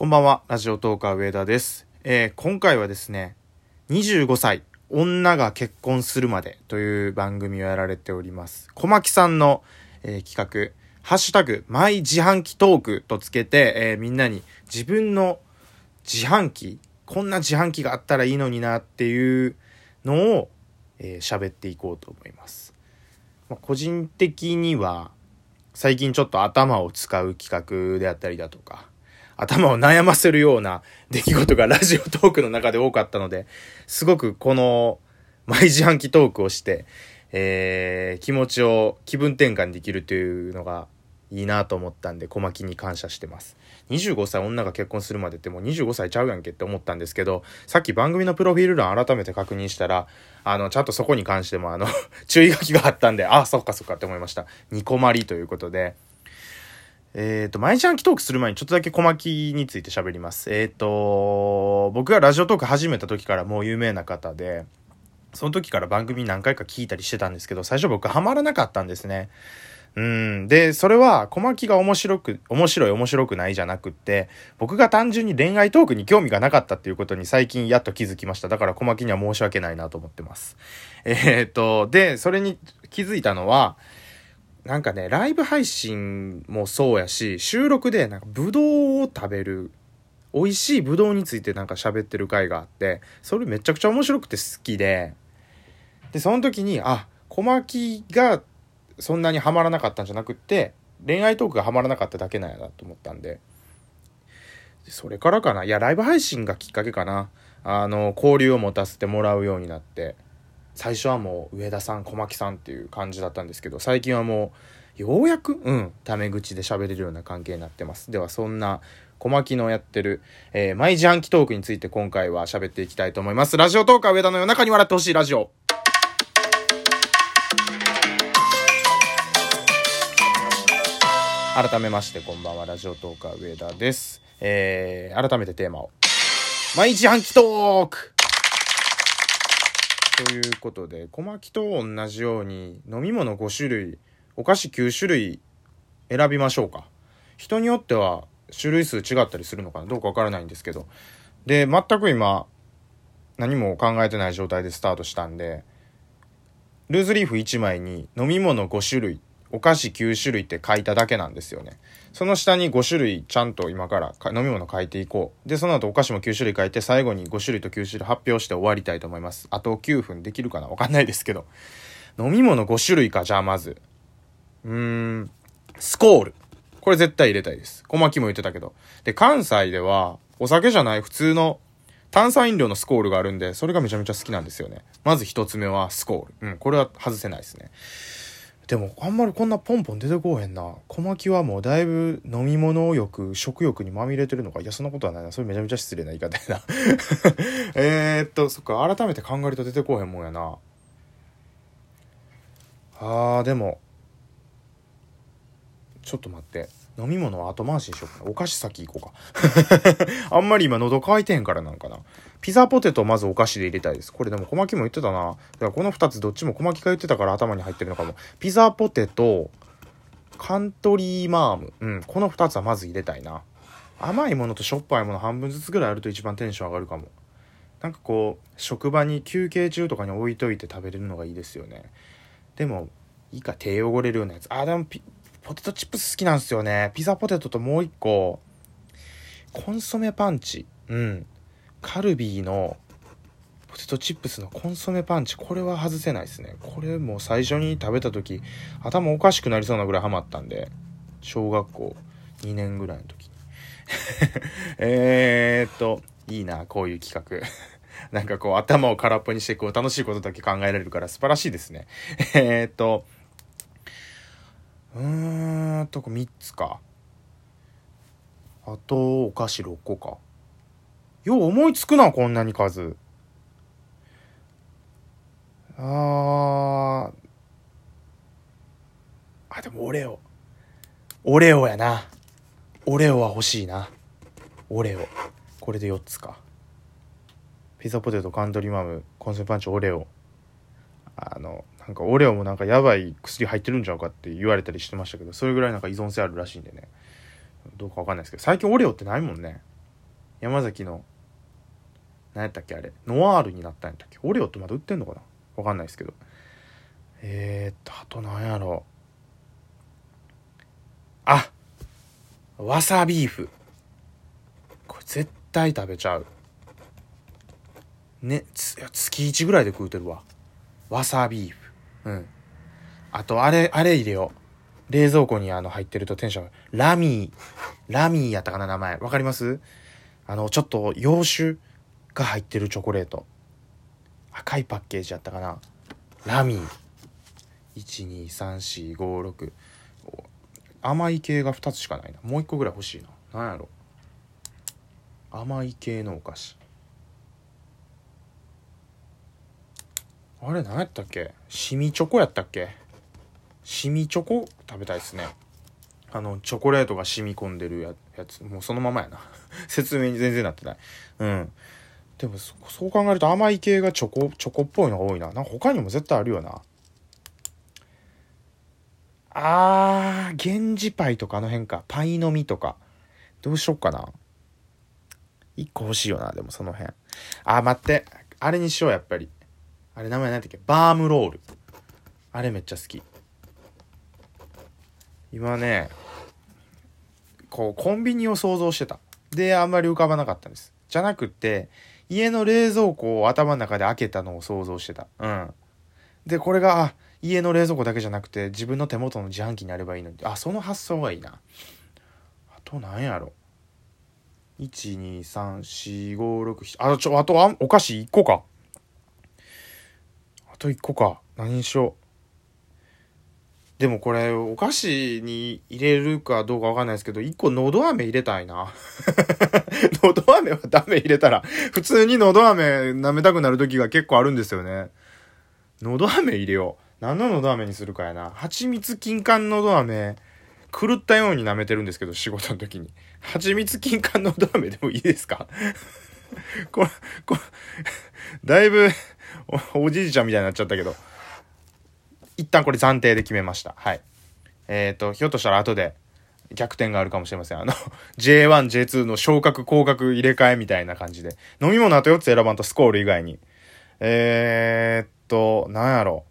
こんばんは、ラジオトーカー上田です。えー今回はですね、25歳、女が結婚するまでという番組をやられております。小牧さんの、えー企画、ハッシュタグ、マイ自販機トークとつけて、えーみんなに自分の自販機、こんな自販機があったらいいのになっていうのを、えー喋っていこうと思います。まあ個人的には、最近ちょっと頭を使う企画であったりだとか、頭を悩ませるような出来事がラジオトークの中で多かったので、すごくこの毎自販機トークをして、えー気持ちを気分転換できるというのがいいなと思ったんで、小牧に感謝してます。25歳女が結婚するまでってもう25歳ちゃうやんけって思ったんですけど、さっき番組のプロフィール欄改めて確認したら、あの、ちゃんとそこに関してもあの、注意書きがあったんで、あ、そっかそっかって思いました。ニコマリということで、えっ、と、毎日暗記トークする前にちょっとだけ小牧について喋ります。えっ、と、僕がラジオトーク始めた時からもう有名な方で、その時から番組何回か聞いたりしてたんですけど、最初僕ハマらなかったんですね。うん。で、それは小牧が面白く、面白い面白くないじゃなくって、僕が単純に恋愛トークに興味がなかったっていうことに最近やっと気づきました。だから小牧には申し訳ないなと思ってます。えっ、と、で、それに気づいたのは、なんかね、ライブ配信もそうやし、収録でなんかブドウを食べる、美味しいブドウについてなんか喋ってる回があって、それめちゃくちゃ面白くて好きで、で、その時に、あ、小牧がそんなにハマらなかったんじゃなくって、恋愛トークがハマらなかっただけなんやなと思ったんで、でそれからかな？いや、ライブ配信がきっかけかな。あの、交流を持たせてもらうようになって、最初はもう上田さん小牧さんっていう感じだったんですけど最近はもうようやくうんタメ口で喋れるような関係になってます。ではそんな小牧のやってる、えー、マイ自販機トークについて今回は喋っていきたいと思います。ラジオトーカー上田の夜中に笑ってほしいラジオ。改めましてこんばんはラジオトーカー上田です。えー、改めてテーマを。マイ自販機トークということで小牧と同じように飲み物5種類お菓子9種類選びましょうか。人によっては種類数違ったりするのかなどうかわからないんですけど。で全く今何も考えてない状態でスタートしたんでルーズリーフ1枚に飲み物5種類お菓子9種類って書いただけなんですよね。その下に5種類ちゃんと今から飲み物書いていこう。でその後お菓子も9種類書いて最後に5種類と9種類発表して終わりたいと思います。あと9分できるかな？わかんないですけど。飲み物5種類かじゃあまず。うーん。スコール。これ絶対入れたいです。小牧も言ってたけど。で関西ではお酒じゃない普通の炭酸飲料のスコールがあるんでそれがめちゃめちゃ好きなんですよね。まず一つ目はスコール。うんこれは外せないですね。でもあんまりこんなポンポン出てこへんな。小牧はもうだいぶ飲み物欲食欲にまみれてるのか。いやそんなことはないな。それめちゃめちゃ失礼な言い方やな。えっとそっか。改めて考えると出てこへんもんやな。あーでもちょっと待って。飲み物は後回しにしようかな。お菓子先行こうか。あんまり今喉乾いてへんからなんかな。ピザポテトをまずお菓子で入れたいです。これでも小牧も言ってたな。だからこの2つどっちも小牧が言ってたから頭に入ってるのかも。ピザポテトカントリーマーム。うんこの2つはまず入れたいな。甘いものとしょっぱいもの半分ずつぐらいあると一番テンション上がるかも。なんかこう職場に休憩中とかに置いといて食べれるのがいいですよね。でもいいか手汚れるようなやつ。あでもピポテトチップス好きなんですよね。ピザポテトともう一個。コンソメパンチ。うん。カルビーのポテトチップスのコンソメパンチ。これは外せないですね。これもう最初に食べた時頭おかしくなりそうなぐらいハマったんで小学校2年ぐらいの時に。えーっといいなこういう企画。なんかこう頭を空っぽにしてこう楽しいことだけ考えられるから素晴らしいですね。えーっとうーんとこ3つか。あとお菓子6個か。よう思いつくなこんなに数。あー。あでもオレオ。オレオやな。オレオは欲しいな。オレオ。これで4つか。ピザポテトカントリーマムコンソメパンチオレオ。なんかオレオもなんかやばい薬入ってるんちゃうかって言われたりしてましたけどそれぐらいなんか依存性あるらしいんでね。どうかわかんないですけど最近オレオってないもんね。山崎の何やったっけあれ。ノワールになったんやったっけ。オレオってまだ売ってんのかな。わかんないですけど。えー、っとあと何やろ。うあわさビーフ。これ絶対食べちゃう。ねつ月1ぐらいで食うてるわ。わさビーフ。うん。あとあれあれ入れよう。冷蔵庫にあの入ってるとテンション。ラミー。ラミーやったかな名前。わかります？あのちょっと洋酒が入ってるチョコレート。赤いパッケージやったかな。ラミー。123456甘い系が2つしかないな。もう1個ぐらい欲しいな。何やろ。甘い系のお菓子。あれ何やったっけ？シミチョコやったっけ？シミチョコ？食べたいっすね。あのチョコレートが染み込んでるやつ。もうそのままやな。説明に全然なってない。うん。でもそう考えると甘い系がチョコチョコっぽいのが多いな。なんか他にも絶対あるよな。あー源氏パイとかあの辺か。パイの実とか。どうしよっかな。1個欲しいよなでもその辺。あー待って。あれにしようやっぱり。あれ名前何だっけ？バームロール。あれめっちゃ好き。今ねこうコンビニを想像してた。であんまり浮かばなかったんです。じゃなくて家の冷蔵庫を頭の中で開けたのを想像してた。うん。でこれがあ家の冷蔵庫だけじゃなくて自分の手元の自販機になればいいのに。あその発想がいいな。あと何やろ？1234567あちょあとあお菓子1個か。と1個か。何にしよう。でもこれお菓子に入れるかどうかわかんないですけど1個のど飴入れたいな。のど飴はダメ入れたら普通にのど飴舐めたくなる時が結構あるんですよね。のど飴入れよう。何ののど飴にするかやな。蜂蜜金柑のど飴、狂ったように舐めてるんですけど、仕事の時に。蜂蜜金柑のど飴でもいいですか？これ、これ、だいぶお、じいちゃんみたいになっちゃったけど。一旦これ暫定で決めました。はい。えっ、ー、と、ひょっとしたら後で逆転があるかもしれません。あの、J1、J2 の昇格、降格入れ替えみたいな感じで。飲み物あと4つ選ばんとスコール以外に。えー、っと、なんやろ。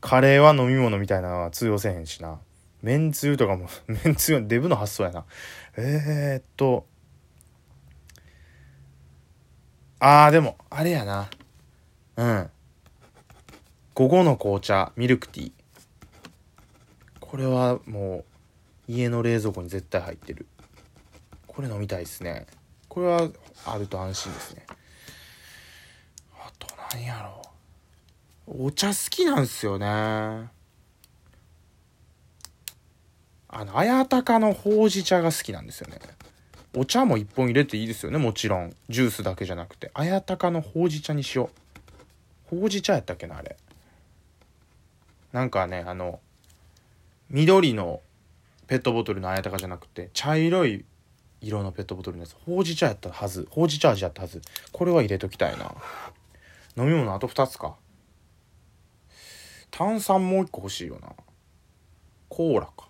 カレーは飲み物みたいなのは通用せへんしな。めんつゆとかも、めんつゆデブの発想やな。えー、っと、あーでも、あれやな。うん。午後の紅茶、ミルクティー。これはもう、家の冷蔵庫に絶対入ってる。これ飲みたいですね。これはあると安心ですね。あと何やろう。お茶好きなんすよね。あの、綾鷹のほうじ茶が好きなんですよね。お茶も一本入れていいですよね、もちろん。ジュースだけじゃなくて。綾鷹のほうじ茶にしよう。ほうじ茶やったっけな、あれ。なんかね、あの、緑のペットボトルの綾鷹じゃなくて、茶色い色のペットボトルのやつ。ほうじ茶やったはず。ほうじ茶味やったはず。これは入れときたいな。飲み物あと2つか。炭酸もう一個欲しいよなコーラか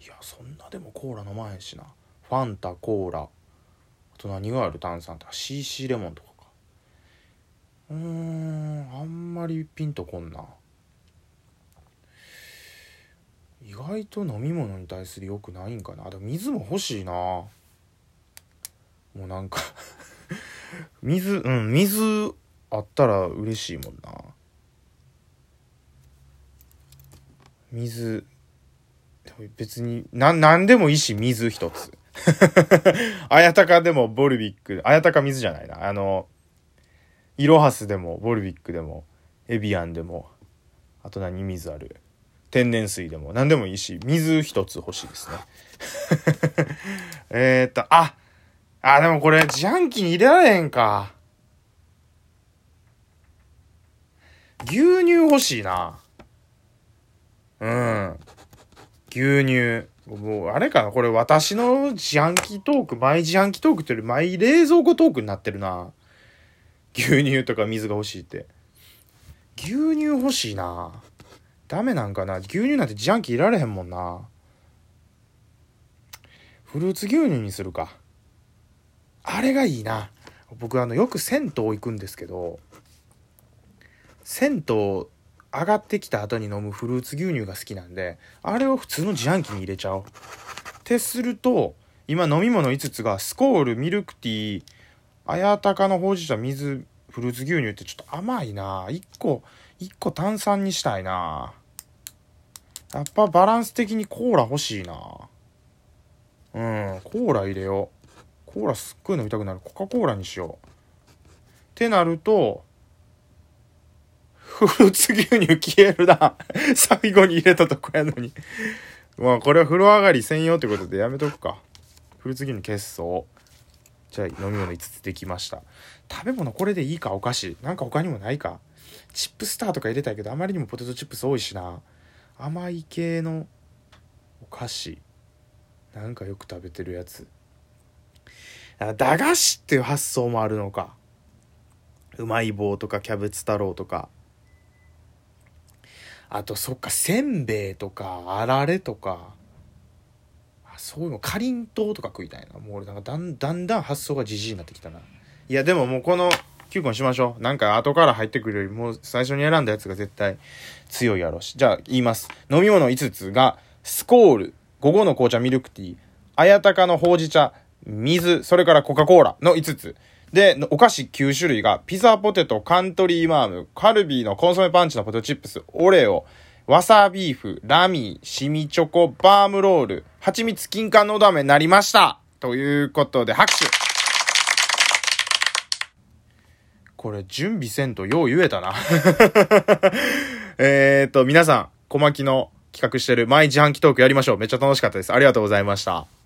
いやそんなでもコーラ飲まへんしなファンタコーラあと何がある？炭酸とか CC レモンとかうーんあんまりピンとこんな。意外と飲み物に対するよくないんかな。でも水も欲しいな。もうなんか 水うん水あったら嬉しいもんな。水別にな何でもいいし水一つ。綾鷹でもボルビック綾鷹水じゃないな。あのイロハスでもボルビックでもエビアンでもあと何水ある天然水でも何でもいいし水一つ欲しいですね えっとああでもこれ自販機に入れられへんか牛乳欲しいなうん。牛乳。もう、あれかなこれ私の自販機トーク、マイ自販機トークっていうより、マイ冷蔵庫トークになってるな。牛乳とか水が欲しいって。牛乳欲しいな。ダメなんかな牛乳なんて自販機いられへんもんな。フルーツ牛乳にするか。あれがいいな。僕あの、よく銭湯行くんですけど、銭湯上がってきた後に飲むフルーツ牛乳が好きなんで、あれを普通の自販機に入れちゃおう。ってすると、今飲み物5つがスコール、ミルクティー、綾鷹のほうじ茶、水、フルーツ牛乳ってちょっと甘いな1個、1個炭酸にしたいなやっぱバランス的にコーラ欲しいなうん、コーラ入れよう。コーラすっごい飲みたくなる。コカ・コーラにしよう。ってなると、フルーツ牛乳消えるな。最後に入れたとこやのにまあこれは風呂上がり専用ってことでやめとくか。フルーツ牛乳消そう。じゃあ飲み物5つできました。食べ物これでいいかお菓子。なんか他にもないかチップスターとか入れたいけどあまりにもポテトチップス多いしな。甘い系のお菓子。なんかよく食べてるやつ。駄菓子っていう発想もあるのか。うまい棒とかキャベツ太郎とか。あと、そっか、せんべいとか、あられとか。そういうの、かりんとうとか食いたいな。もう俺なんかだんだんだん発想がじじいになってきたな。いや、でももうこの9個にしましょう。なんか後から入ってくるよりも最初に選んだやつが絶対強いやろうし。じゃあ言います。飲み物5つが、スコール、午後の紅茶ミルクティー、綾鷹のほうじ茶、水、それからコカ・コーラの5つ。で、お菓子9種類が、ピザポテト、カントリーマーム、カルビーのコンソメパンチのポテトチップス、オレオ、わさビーフ、ラミー、シミチョコ、バームロール、蜂蜜金柑のど飴になりましたということで、拍手これ準備せんとよう言えたなえっと、皆さん、小牧の企画してる毎自販機トークやりましょう。めっちゃ楽しかったです。ありがとうございました。